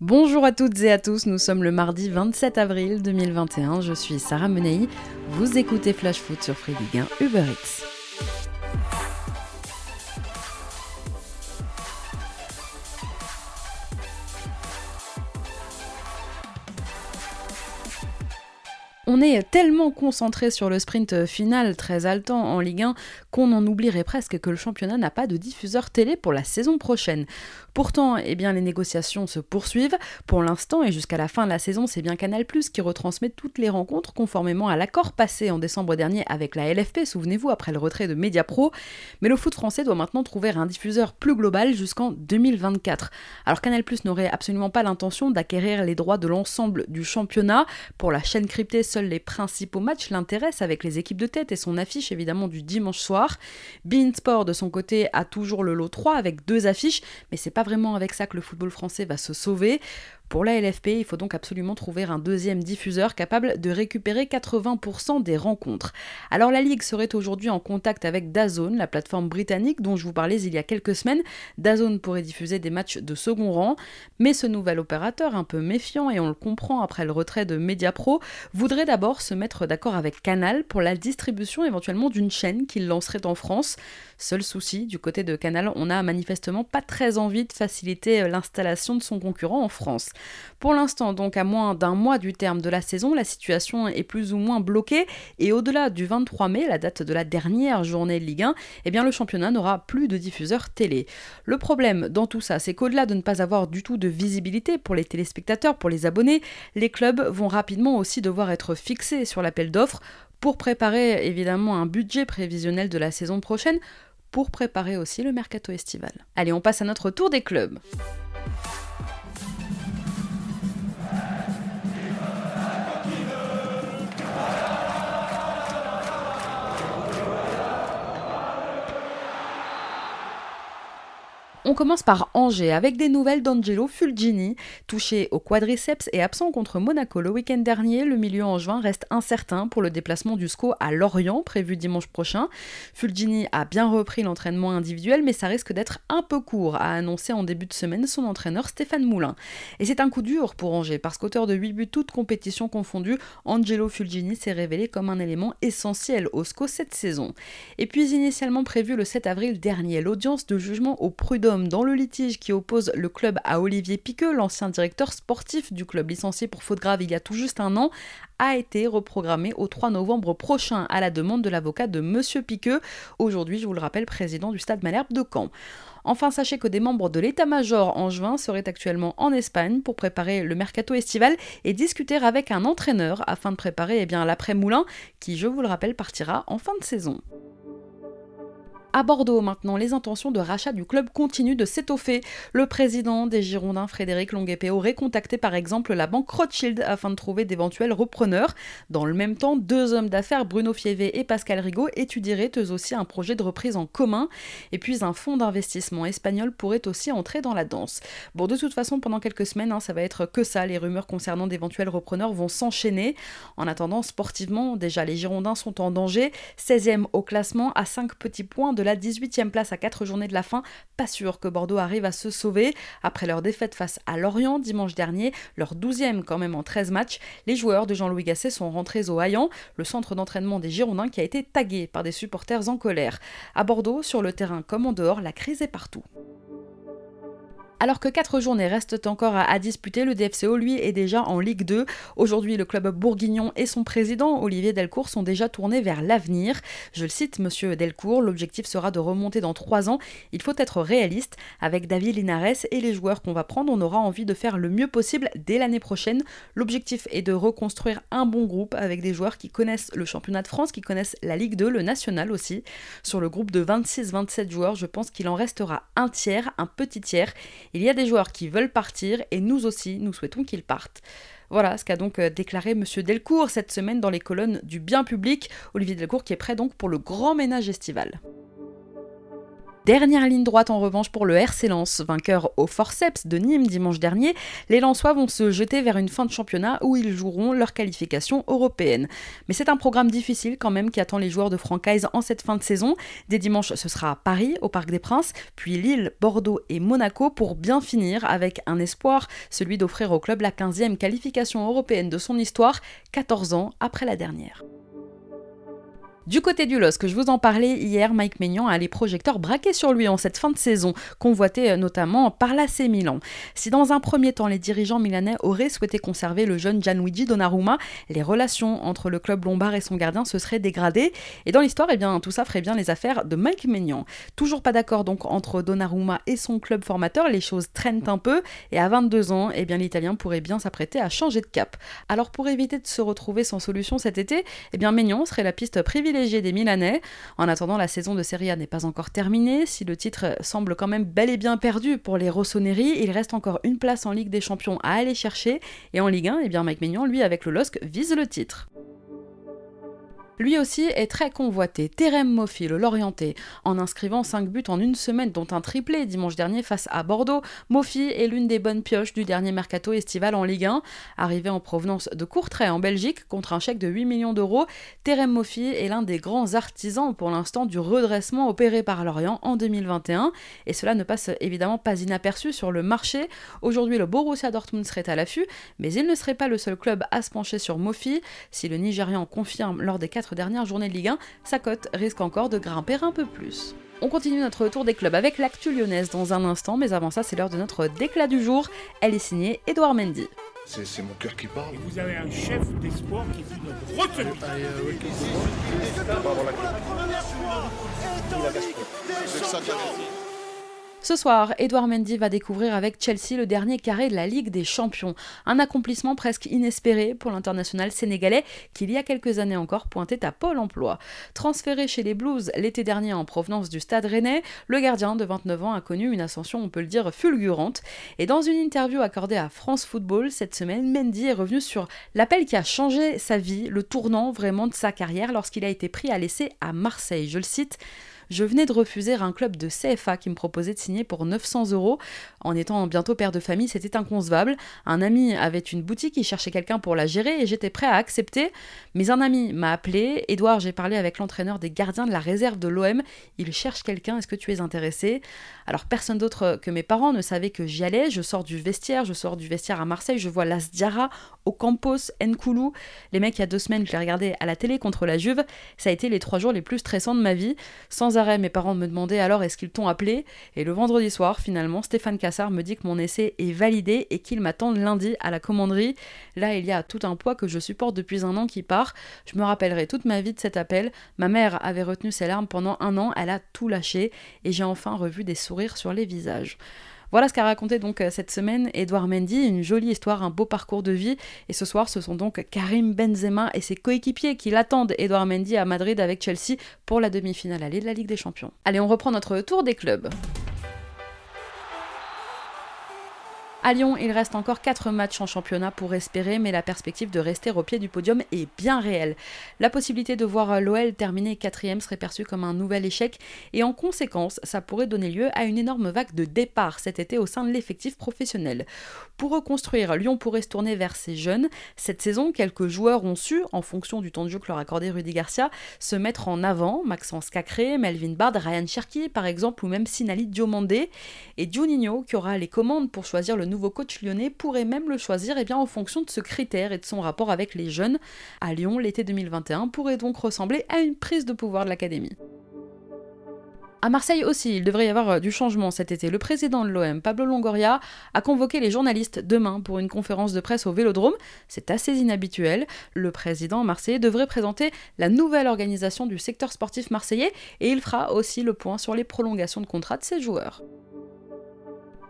Bonjour à toutes et à tous, nous sommes le mardi 27 avril 2021, je suis Sarah Menei, vous écoutez Flash Foot sur Free Ligue 1 Uber. On est tellement concentré sur le sprint final très haletant en Ligue 1 qu'on en oublierait presque que le championnat n'a pas de diffuseur télé pour la saison prochaine. Pourtant, eh bien, les négociations se poursuivent. Pour l'instant et jusqu'à la fin de la saison, c'est bien Canal qui retransmet toutes les rencontres conformément à l'accord passé en décembre dernier avec la LFP, souvenez-vous, après le retrait de Mediapro. Mais le foot français doit maintenant trouver un diffuseur plus global jusqu'en 2024. Alors Canal n'aurait absolument pas l'intention d'acquérir les droits de l'ensemble du championnat. Pour la chaîne cryptée, les principaux matchs l'intéressent avec les équipes de tête et son affiche évidemment du dimanche soir. Bein Sport de son côté a toujours le lot 3 avec deux affiches, mais c'est pas vraiment avec ça que le football français va se sauver. Pour la LFP, il faut donc absolument trouver un deuxième diffuseur capable de récupérer 80% des rencontres. Alors la Ligue serait aujourd'hui en contact avec DAZN, la plateforme britannique dont je vous parlais il y a quelques semaines. DAZN pourrait diffuser des matchs de second rang, mais ce nouvel opérateur, un peu méfiant et on le comprend après le retrait de Mediapro, voudrait d'abord se mettre d'accord avec Canal pour la distribution éventuellement d'une chaîne qu'il lancerait en France. Seul souci, du côté de Canal, on n'a manifestement pas très envie de faciliter l'installation de son concurrent en France. Pour l'instant, donc à moins d'un mois du terme de la saison, la situation est plus ou moins bloquée et au-delà du 23 mai, la date de la dernière journée de Ligue 1, eh bien le championnat n'aura plus de diffuseurs télé. Le problème dans tout ça, c'est qu'au-delà de ne pas avoir du tout de visibilité pour les téléspectateurs, pour les abonnés, les clubs vont rapidement aussi devoir être fixés sur l'appel d'offres pour préparer évidemment un budget prévisionnel de la saison prochaine, pour préparer aussi le mercato estival. Allez, on passe à notre tour des clubs. On commence par Angers avec des nouvelles d'Angelo Fulgini. Touché au quadriceps et absent contre Monaco le week-end dernier, le milieu en juin reste incertain pour le déplacement du SCO à Lorient prévu dimanche prochain. Fulgini a bien repris l'entraînement individuel, mais ça risque d'être un peu court, a annoncé en début de semaine son entraîneur Stéphane Moulin. Et c'est un coup dur pour Angers parce qu'auteur de 8 buts toutes compétitions confondues, Angelo Fulgini s'est révélé comme un élément essentiel au SCO cette saison. Et puis initialement prévu le 7 avril dernier, l'audience de jugement au prud'homme dans le litige qui oppose le club à Olivier Piqueux, l'ancien directeur sportif du club licencié pour faute grave il y a tout juste un an, a été reprogrammé au 3 novembre prochain à la demande de l'avocat de Monsieur Piqueux, aujourd'hui, je vous le rappelle, président du Stade Malherbe de Caen. Enfin, sachez que des membres de l'état-major en juin seraient actuellement en Espagne pour préparer le mercato estival et discuter avec un entraîneur afin de préparer eh l'après-moulin qui, je vous le rappelle, partira en fin de saison. À Bordeaux, maintenant, les intentions de rachat du club continuent de s'étoffer. Le président des Girondins, Frédéric Longuepé, aurait contacté par exemple la banque Rothschild afin de trouver d'éventuels repreneurs. Dans le même temps, deux hommes d'affaires, Bruno Fievé et Pascal Rigaud, étudieraient eux aussi un projet de reprise en commun. Et puis un fonds d'investissement espagnol pourrait aussi entrer dans la danse. Bon, de toute façon, pendant quelques semaines, hein, ça va être que ça. Les rumeurs concernant d'éventuels repreneurs vont s'enchaîner. En attendant, sportivement, déjà, les Girondins sont en danger. 16e au classement, à 5 petits points de la 18e place à 4 journées de la fin, pas sûr que Bordeaux arrive à se sauver. Après leur défaite face à Lorient dimanche dernier, leur 12e quand même en 13 matchs, les joueurs de Jean-Louis Gasset sont rentrés au Hayan, le centre d'entraînement des Girondins qui a été tagué par des supporters en colère. À Bordeaux, sur le terrain comme en dehors, la crise est partout. Alors que 4 journées restent encore à, disputer, le DFCO, lui, est déjà en Ligue 2. Aujourd'hui, le club bourguignon et son président, Olivier Delcourt, sont déjà tournés vers l'avenir. Je le cite, monsieur Delcourt, l'objectif sera de remonter dans 3 ans. Il faut être réaliste. Avec David Linares et les joueurs qu'on va prendre, on aura envie de faire le mieux possible dès l'année prochaine. L'objectif est de reconstruire un bon groupe avec des joueurs qui connaissent le championnat de France, qui connaissent la Ligue 2, le national aussi. Sur le groupe de 26-27 joueurs, je pense qu'il en restera un tiers, un petit tiers. Il y a des joueurs qui veulent partir et nous aussi, nous souhaitons qu'ils partent. Voilà ce qu'a donc euh, déclaré M. Delcourt cette semaine dans les colonnes du bien public. Olivier Delcourt qui est prêt donc pour le grand ménage estival. Dernière ligne droite en revanche pour le RC Lens, vainqueur au forceps de Nîmes dimanche dernier. Les Lensois vont se jeter vers une fin de championnat où ils joueront leur qualification européenne. Mais c'est un programme difficile quand même qui attend les joueurs de Francaise en cette fin de saison. Dès dimanche, ce sera Paris au Parc des Princes, puis Lille, Bordeaux et Monaco pour bien finir avec un espoir, celui d'offrir au club la 15e qualification européenne de son histoire, 14 ans après la dernière. Du côté du LOS, que je vous en parlais hier, Mike Maignan a les projecteurs braqués sur lui en cette fin de saison, convoité euh, notamment par l'AC Milan. Si dans un premier temps les dirigeants milanais auraient souhaité conserver le jeune Gianluigi Donnarumma, les relations entre le club lombard et son gardien se seraient dégradées. Et dans l'histoire, eh bien, tout ça ferait bien les affaires de Mike Maignan. Toujours pas d'accord donc entre Donnarumma et son club formateur, les choses traînent un peu, et à 22 ans, eh bien, l'Italien pourrait bien s'apprêter à changer de cap. Alors pour éviter de se retrouver sans solution cet été, eh bien, Maignan serait la piste privilégiée des Milanais. En attendant, la saison de Serie A n'est pas encore terminée. Si le titre semble quand même bel et bien perdu pour les Rossoneri, il reste encore une place en Ligue des Champions à aller chercher. Et en Ligue 1, eh bien Mike Maignan, lui, avec le LOSC, vise le titre. Lui aussi est très convoité. Terem Moffi, le Lorientais, en inscrivant 5 buts en une semaine, dont un triplé dimanche dernier face à Bordeaux. Moffi est l'une des bonnes pioches du dernier mercato estival en Ligue 1. Arrivé en provenance de Courtrai en Belgique contre un chèque de 8 millions d'euros, Terem Moffi est l'un des grands artisans pour l'instant du redressement opéré par Lorient en 2021. Et cela ne passe évidemment pas inaperçu sur le marché. Aujourd'hui, le Borussia Dortmund serait à l'affût, mais il ne serait pas le seul club à se pencher sur Moffi. Si le Nigérian confirme lors des 4 dernière journée de Ligue 1, sa cote risque encore de grimper un peu plus. On continue notre tour des clubs avec l'actu lyonnaise dans un instant, mais avant ça, c'est l'heure de notre déclat du jour. Elle est signée Edouard Mendy. C'est mon cœur qui parle. Et vous avez un chef d'espoir qui fait notre retenue. Ce soir, Edouard Mendy va découvrir avec Chelsea le dernier carré de la Ligue des Champions. Un accomplissement presque inespéré pour l'international sénégalais qui, il y a quelques années encore, pointait à Pôle emploi. Transféré chez les Blues l'été dernier en provenance du Stade rennais, le gardien de 29 ans a connu une ascension, on peut le dire, fulgurante. Et dans une interview accordée à France Football cette semaine, Mendy est revenu sur l'appel qui a changé sa vie, le tournant vraiment de sa carrière lorsqu'il a été pris à l'essai à Marseille. Je le cite je venais de refuser un club de CFA qui me proposait de signer pour 900 euros. En étant bientôt père de famille, c'était inconcevable. Un ami avait une boutique, il cherchait quelqu'un pour la gérer et j'étais prêt à accepter. Mais un ami m'a appelé. Edouard, j'ai parlé avec l'entraîneur des gardiens de la réserve de l'OM. Il cherche quelqu'un, est-ce que tu es intéressé? Alors personne d'autre que mes parents ne savait que j'y allais. Je sors du vestiaire, je sors du vestiaire à Marseille, je vois Las Diarra, Ocampos, Nkoulou. Les mecs, il y a deux semaines, je les regardais à la télé contre la Juve. Ça a été les trois jours les plus stressants de ma vie. Sans mes parents me demandaient alors est-ce qu'ils t'ont appelé Et le vendredi soir, finalement, Stéphane Cassard me dit que mon essai est validé et qu'il m'attend lundi à la commanderie. Là, il y a tout un poids que je supporte depuis un an qui part. Je me rappellerai toute ma vie de cet appel. Ma mère avait retenu ses larmes pendant un an, elle a tout lâché et j'ai enfin revu des sourires sur les visages. Voilà ce qu'a raconté donc euh, cette semaine Edouard Mendy, une jolie histoire, un beau parcours de vie. Et ce soir, ce sont donc Karim Benzema et ses coéquipiers qui l'attendent, Edouard Mendy à Madrid avec Chelsea pour la demi-finale allée de la Ligue des Champions. Allez, on reprend notre tour des clubs. À Lyon, il reste encore 4 matchs en championnat pour espérer, mais la perspective de rester au pied du podium est bien réelle. La possibilité de voir l'OL terminer quatrième serait perçue comme un nouvel échec, et en conséquence, ça pourrait donner lieu à une énorme vague de départ cet été au sein de l'effectif professionnel. Pour reconstruire, Lyon pourrait se tourner vers ses jeunes. Cette saison, quelques joueurs ont su, en fonction du temps de jeu que leur accordait Rudy Garcia, se mettre en avant. Maxence Cacré, Melvin Bard, Ryan Cherky par exemple, ou même Sinali Diomandé. Et Juninho, qui aura les commandes pour choisir le nouveau coach lyonnais pourrait même le choisir eh bien, en fonction de ce critère et de son rapport avec les jeunes. À Lyon, l'été 2021 pourrait donc ressembler à une prise de pouvoir de l'académie. À Marseille aussi, il devrait y avoir euh, du changement cet été. Le président de l'OM, Pablo Longoria, a convoqué les journalistes demain pour une conférence de presse au Vélodrome. C'est assez inhabituel. Le président marseillais devrait présenter la nouvelle organisation du secteur sportif marseillais et il fera aussi le point sur les prolongations de contrat de ses joueurs.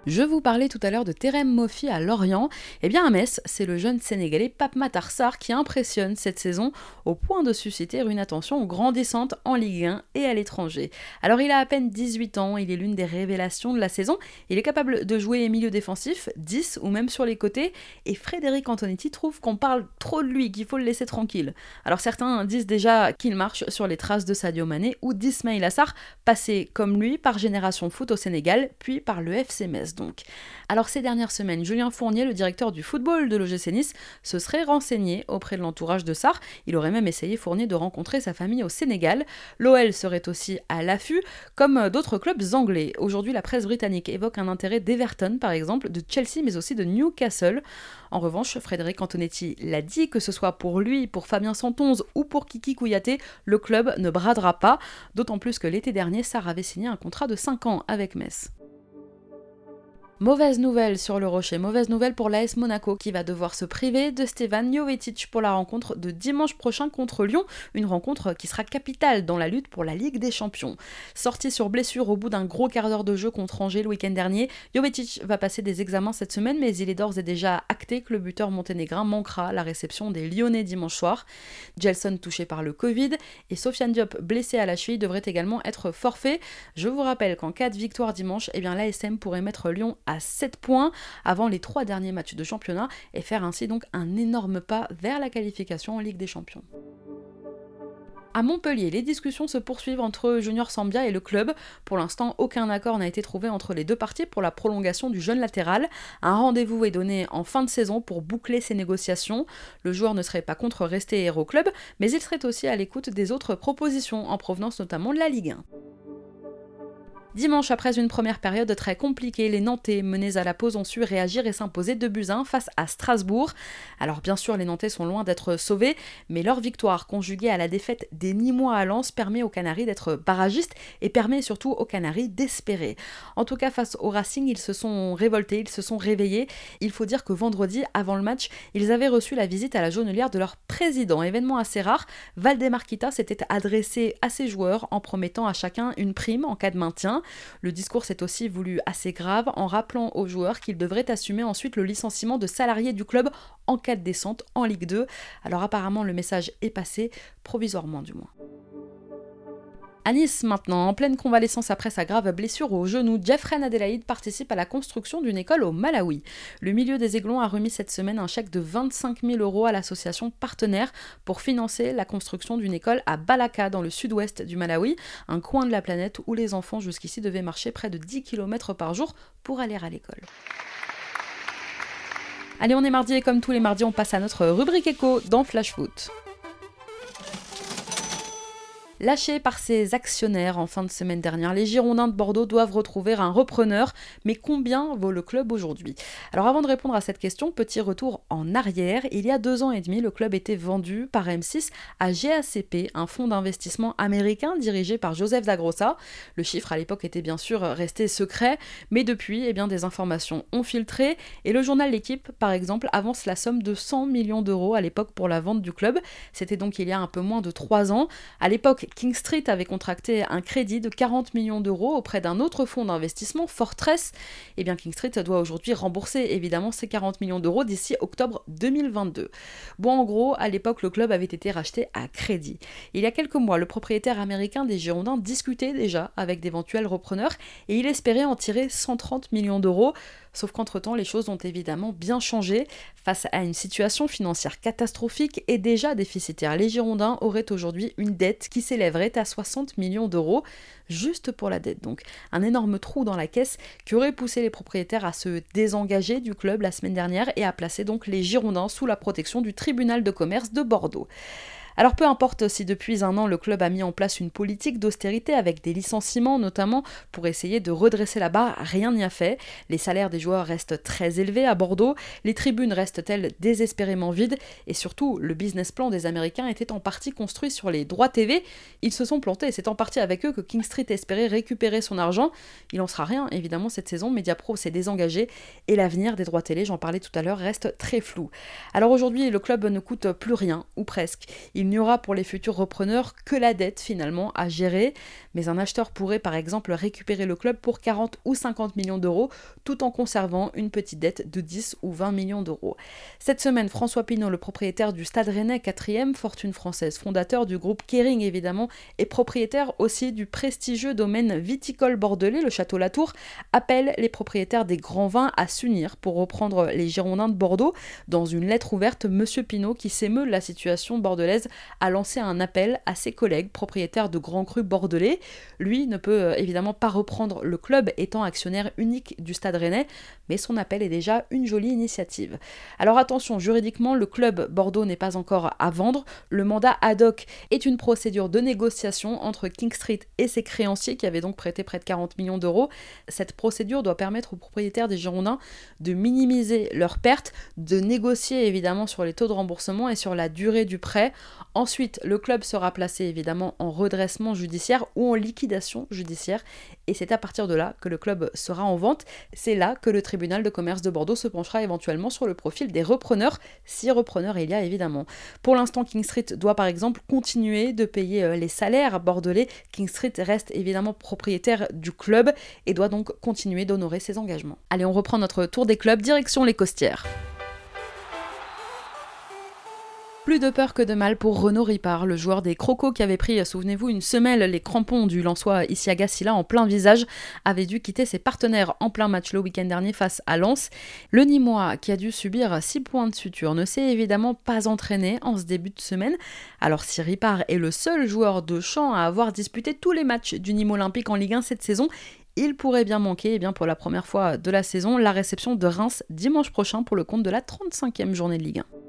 Je vous parlais tout à l'heure de Terem Mofi à Lorient. Eh bien à Metz, c'est le jeune Sénégalais Pape Matarsar qui impressionne cette saison au point de susciter une attention grandissante en Ligue 1 et à l'étranger. Alors il a à peine 18 ans, il est l'une des révélations de la saison. Il est capable de jouer milieu défensif, 10 ou même sur les côtés, et Frédéric Antonetti trouve qu'on parle trop de lui, qu'il faut le laisser tranquille. Alors certains disent déjà qu'il marche sur les traces de Sadio Mané ou d'Ismail Assar, passé comme lui par Génération Foot au Sénégal, puis par le FC Metz Alors ces dernières semaines, Julien Fournier, le directeur du football de l'OGC Nice, se serait renseigné auprès de l'entourage de Sarr. Il aurait même essayé Fournier de rencontrer sa famille au Sénégal. L'OL serait aussi à l'affût, comme d'autres clubs anglais. Aujourd'hui, la presse britannique évoque un intérêt d'Everton, par exemple, de Chelsea, mais aussi de Newcastle. En revanche, Frédéric Antonetti l'a dit, que ce soit pour lui, pour Fabien Santonze ou pour Kiki Kouyaté, le club ne bradera pas, d'autant plus que l'été dernier, Sarr avait signé un contrat de 5 ans avec Metz. Mauvaise nouvelle sur le Rocher, mauvaise nouvelle pour l'AS Monaco qui va devoir se priver de Stevan Jovetic pour la rencontre de dimanche prochain contre Lyon, une rencontre qui sera capitale dans la lutte pour la Ligue des Champions. Sorti sur blessure au bout d'un gros quart d'heure de jeu contre Angers le week-end dernier, Jovetic va passer des examens cette semaine mais il est d'ores et déjà acté que le buteur monténégrin manquera la réception des Lyonnais dimanche soir. Gelson touché par le Covid et Sofiane Diop blessé à la cheville devrait également être forfait. Je vous rappelle qu'en cas de victoire dimanche, eh l'ASM pourrait mettre Lyon à 7 points avant les trois derniers matchs de championnat et faire ainsi donc un énorme pas vers la qualification en Ligue des Champions. À Montpellier, les discussions se poursuivent entre Junior Sambia et le club. Pour l'instant, aucun accord n'a été trouvé entre les deux parties pour la prolongation du jeune latéral. Un rendez-vous est donné en fin de saison pour boucler ces négociations. Le joueur ne serait pas contre rester héros club, mais il serait aussi à l'écoute des autres propositions en provenance notamment de la Ligue 1. Dimanche, après une première période très compliquée, les Nantais, menés à la pause, ont su réagir et s'imposer de buts 1 face à Strasbourg. Alors bien sûr, les Nantais sont loin d'être sauvés, mais leur victoire, conjuguée à la défaite des Nîmois à Lens, permet aux Canaries d'être barragistes et permet surtout aux Canaries d'espérer. En tout cas, face au Racing, ils se sont révoltés, ils se sont réveillés. Il faut dire que vendredi, avant le match, ils avaient reçu la visite à la jaunelière de leur président, événement assez rare. Valdemarquita s'était adressé à ses joueurs en promettant à chacun une prime en cas de maintien. Le discours s'est aussi voulu assez grave en rappelant aux joueurs qu'ils devraient assumer ensuite le licenciement de salariés du club en cas de descente en Ligue 2. Alors apparemment le message est passé, provisoirement du moins. À Nice maintenant, en pleine convalescence après sa grave blessure au genou, Jeffrey Adelaide participe à la construction d'une école au Malawi. Le milieu des Aiglons a remis cette semaine un chèque de 25 000 euros à l'association partenaire pour financer la construction d'une école à Balaka dans le sud-ouest du Malawi, un coin de la planète où les enfants jusqu'ici devaient marcher près de 10 km par jour pour aller à l'école. Allez, on est mardi et comme tous les mardis, on passe à notre rubrique écho dans Flash Foot. Lâchés par ses actionnaires en fin de semaine dernière, les Girondins de Bordeaux doivent retrouver un repreneur. Mais combien vaut le club aujourd'hui? Alors avant de répondre à cette question, petit retour en arrière. Il y a deux ans et demi, le club était vendu par M6 à GACP, un fonds d'investissement américain dirigé par Joseph Dagrossa. Le chiffre à l'époque était bien sûr resté secret, mais depuis, eh bien, des informations ont filtré et le journal L'équipe, par exemple, avance la somme de 100 millions d'euros à l'époque pour la vente du club. C'était donc il y a un peu moins de trois ans. À l'époque, King Street avait contracté un crédit de 40 millions d'euros auprès d'un autre fonds d'investissement, Fortress. Et eh bien King Street doit aujourd'hui rembourser évidemment ces 40 millions d'euros d'ici octobre 2022. Bon, en gros, à l'époque, le club avait été racheté à crédit. Il y a quelques mois, le propriétaire américain des Girondins discutait déjà avec d'éventuels repreneurs et il espérait en tirer 130 millions d'euros. Sauf qu'entre-temps, les choses ont évidemment bien changé. Face à une situation financière catastrophique et déjà déficitaire, les Girondins auraient aujourd'hui une dette qui s'élèverait à 60 millions d'euros, juste pour la dette. Donc un énorme trou dans la caisse qui aurait poussé les propriétaires à se désengager du club la semaine dernière et à placer donc les Girondins sous la protection du tribunal de commerce de Bordeaux. Alors peu importe si depuis un an le club a mis en place une politique d'austérité avec des licenciements notamment pour essayer de redresser la barre, rien n'y a fait. Les salaires des joueurs restent très élevés à Bordeaux, les tribunes restent-elles désespérément vides? Et surtout le business plan des Américains était en partie construit sur les droits TV. Ils se sont plantés c'est en partie avec eux que King Street espérait récupérer son argent. Il en sera rien évidemment cette saison, Mediapro s'est désengagé et l'avenir des droits télé, j'en parlais tout à l'heure, reste très flou. Alors aujourd'hui le club ne coûte plus rien ou presque. Il n'y aura pour les futurs repreneurs que la dette finalement à gérer, mais un acheteur pourrait par exemple récupérer le club pour 40 ou 50 millions d'euros tout en conservant une petite dette de 10 ou 20 millions d'euros. Cette semaine, François Pinault, le propriétaire du Stade Rennais 4e, fortune française, fondateur du groupe Kering évidemment, et propriétaire aussi du prestigieux domaine viticole bordelais, le Château Latour, appelle les propriétaires des grands vins à s'unir pour reprendre les Girondins de Bordeaux. Dans une lettre ouverte, Monsieur Pinault, qui s'émeut de la situation bordelaise, a lancé un appel à ses collègues propriétaires de grands crus bordelais. Lui ne peut euh, évidemment pas reprendre le club étant actionnaire unique du Stade Rennais, mais son appel est déjà une jolie initiative. Alors attention, juridiquement, le club Bordeaux n'est pas encore à vendre. Le mandat ad hoc est une procédure de négociation entre King Street et ses créanciers qui avaient donc prêté près de 40 millions d'euros. Cette procédure doit permettre aux propriétaires des Girondins de minimiser leurs pertes, de négocier évidemment sur les taux de remboursement et sur la durée du prêt. Ensuite, le club sera placé évidemment en redressement judiciaire ou en liquidation judiciaire et c'est à partir de là que le club sera en vente. C'est là que le tribunal de commerce de Bordeaux se penchera éventuellement sur le profil des repreneurs, si repreneurs il y a évidemment. Pour l'instant, King Street doit par exemple continuer de payer euh, les salaires bordelais. King Street reste évidemment propriétaire du club et doit donc continuer d'honorer ses engagements. Allez, on reprend notre tour des clubs, direction les Costières. Plus de peur que de mal pour Renaud Ripard, le joueur des Crocos qui avait pris, souvenez-vous, une semelle les crampons du Lensois Isiaga en plein visage, avait dû quitter ses partenaires en plein match le week-end dernier face à Lens. Le Nîmois, qui a dû subir 6 points de suture, ne s'est évidemment pas entraîné en ce début de semaine. Alors si Ripard est le seul joueur de champ à avoir disputé tous les matchs du Nîmes Olympique en Ligue 1 cette saison, il pourrait bien manquer, eh bien pour la première fois de la saison, la réception de Reims dimanche prochain pour le compte de la 35e journée de Ligue 1.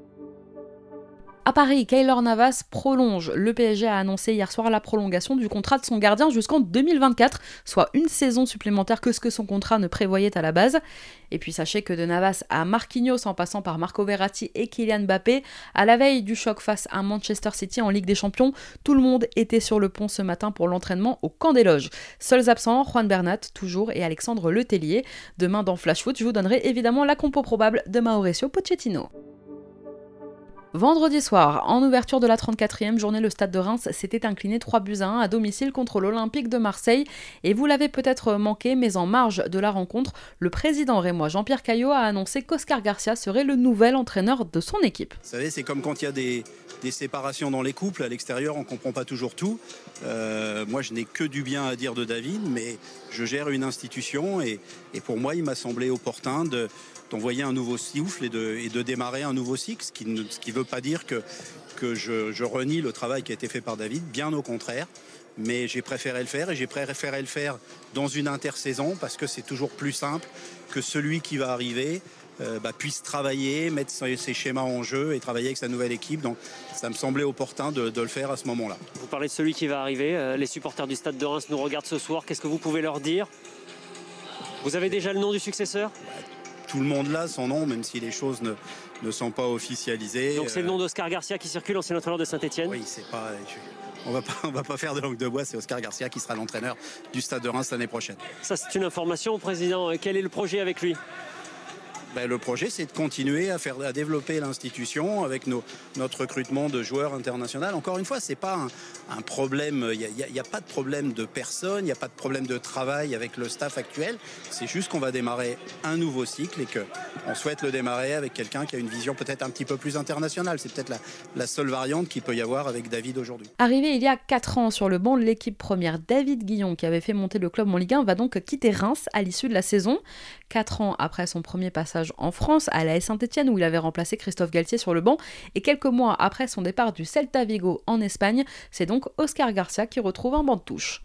À Paris, Kaylor Navas prolonge. Le PSG a annoncé hier soir la prolongation du contrat de son gardien jusqu'en 2024, soit une saison supplémentaire que ce que son contrat ne prévoyait à la base. Et puis sachez que de Navas à Marquinhos en passant par Marco Verratti et Kylian Mbappé, à la veille du choc face à Manchester City en Ligue des Champions, tout le monde était sur le pont ce matin pour l'entraînement au camp des loges. Seuls absents, Juan Bernat, toujours, et Alexandre Letellier. Demain dans Flash Foot, je vous donnerai évidemment la compo probable de Mauricio Pochettino. Vendredi soir, en ouverture de la 34e journée, le Stade de Reims s'était incliné 3 buts à 1 à domicile contre l'Olympique de Marseille. Et vous l'avez peut-être manqué, mais en marge de la rencontre, le président rémois Jean-Pierre Caillot a annoncé qu'Oscar Garcia serait le nouvel entraîneur de son équipe. Vous savez, c'est comme quand il y a des, séparations dans les couples. À l'extérieur, on ne comprend pas toujours tout. Euh, moi, je n'ai que du bien à dire de David, mais je gère une institution et pour moi, il m'a semblé opportun de d'envoyer un nouveau souffle et de, et de, démarrer un nouveau cycle, ce qui ne qui veut pas dire que, que je, je, renie le travail qui a été fait par David, bien au contraire. Mais j'ai préféré le faire et j'ai préféré le faire dans une intersaison parce que c'est toujours plus simple que celui qui va arriver euh, bah, puisse travailler, mettre ses, schémas en jeu et travailler avec sa nouvelle équipe. Donc ça me semblait opportun de, de le faire à ce moment-là. Vous parlez de celui qui va arriver. Euh, les supporters du Stade de Reims nous regardent ce soir. Qu'est-ce que vous pouvez leur dire? Vous avez déjà le nom du successeur? Tout le monde là son nom, même si les choses ne, ne sont pas officialisées. Donc c'est le nom d'Oscar Garcia qui circule, ancien entraîneur de Saint-Etienne Oui, c'est pas. On va pas, on va pas faire de langue de bois, c'est Oscar Garcia qui sera l'entraîneur du Stade de Reims l'année prochaine. Ça, c'est une information, Président. Quel est le projet avec lui? Ben, le projet, c'est de continuer à, faire, à développer l'institution avec notre recrutement de joueurs internationaux. Encore une fois, c'est pas un, problème, il n'y a, pas de problème de personne, il n'y a pas de problème de travail avec le staff actuel. C'est juste qu'on va démarrer un nouveau cycle et qu'on souhaite le démarrer avec quelqu'un qui a une vision peut-être un petit peu plus internationale. C'est peut-être la, la, seule variante qu'il peut y avoir avec David aujourd'hui. Arrivé il y a 4 ans sur le banc de l'équipe première, David Guillon, qui avait fait monter le club en Ligue 1, va donc quitter Reims à l'issue de la saison. 4 ans après son premier passage en France, à la Saint-Etienne, où il avait remplacé Christophe Galtier sur le banc, et quelques mois après son départ du Celta Vigo en Espagne, c'est donc Oscar Garcia qui retrouve un banc de touche.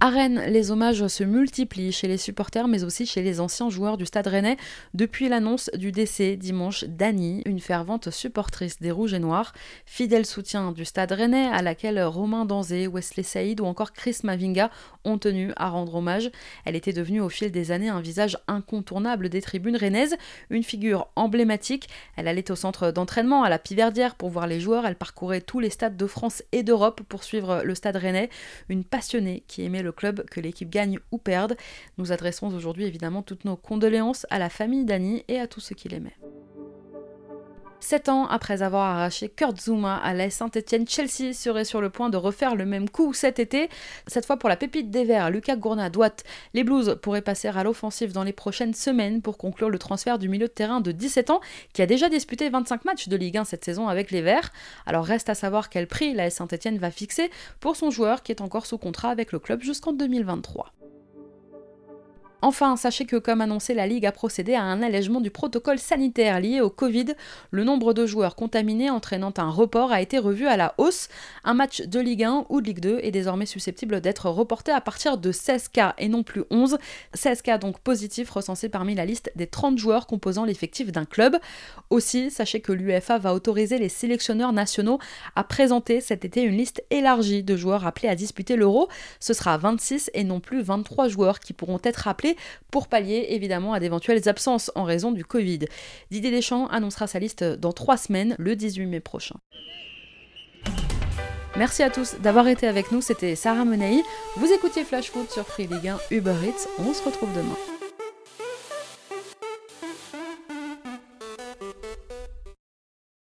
À Rennes, les hommages se multiplient chez les supporters mais aussi chez les anciens joueurs du Stade Rennais depuis l'annonce du décès dimanche d'Annie, une fervente supportrice des Rouges et Noirs, fidèle soutien du Stade Rennais à laquelle Romain Danzé, Wesley Saïd ou encore Chris Mavinga ont tenu à rendre hommage. Elle était devenue au fil des années un visage incontournable des tribunes rennaises, une figure emblématique. Elle allait au centre d'entraînement à la Piverdière pour voir les joueurs, elle parcourait tous les stades de France et d'Europe pour suivre le Stade Rennais, une passionnée qui aimait le le club, que l'équipe gagne ou perde. Nous adressons aujourd'hui évidemment toutes nos condoléances à la famille d'Annie et à tous ceux qui l'aimaient. Sept ans après avoir arraché Kurt Zuma à la Saint-Etienne, Chelsea serait sur le point de refaire le même coup cet été. Cette fois pour la pépite des Verts, Lucas Gournadouat. Les Blues pourraient passer à l'offensive dans les prochaines semaines pour conclure le transfert du milieu de terrain de 17 ans qui a déjà disputé 25 matchs de Ligue 1 cette saison avec les Verts. Alors reste à savoir quel prix la Saint-Etienne va fixer pour son joueur qui est encore sous contrat avec le club jusqu'en 2023. Enfin, sachez que comme annoncé, la Ligue a procédé à un allègement du protocole sanitaire lié au Covid. Le nombre de joueurs contaminés entraînant un report a été revu à la hausse. Un match de Ligue 1 ou de Ligue 2 est désormais susceptible d'être reporté à partir de 16 cas et non plus 11. 16 cas donc positifs recensés parmi la liste des 30 joueurs composant l'effectif d'un club. Aussi, sachez que l'UEFA va autoriser les sélectionneurs nationaux à présenter cet été une liste élargie de joueurs appelés à disputer l'Euro. Ce sera 26 et non plus 23 joueurs qui pourront être appelés pour pallier évidemment à d'éventuelles absences en raison du Covid. Didier Deschamps annoncera sa liste dans trois semaines, le 18 mai prochain. Merci à tous d'avoir été avec nous, c'était Sarah Menei. Vous écoutiez Flash Foot sur Free Ligue 1 Uber Eats. On se retrouve demain.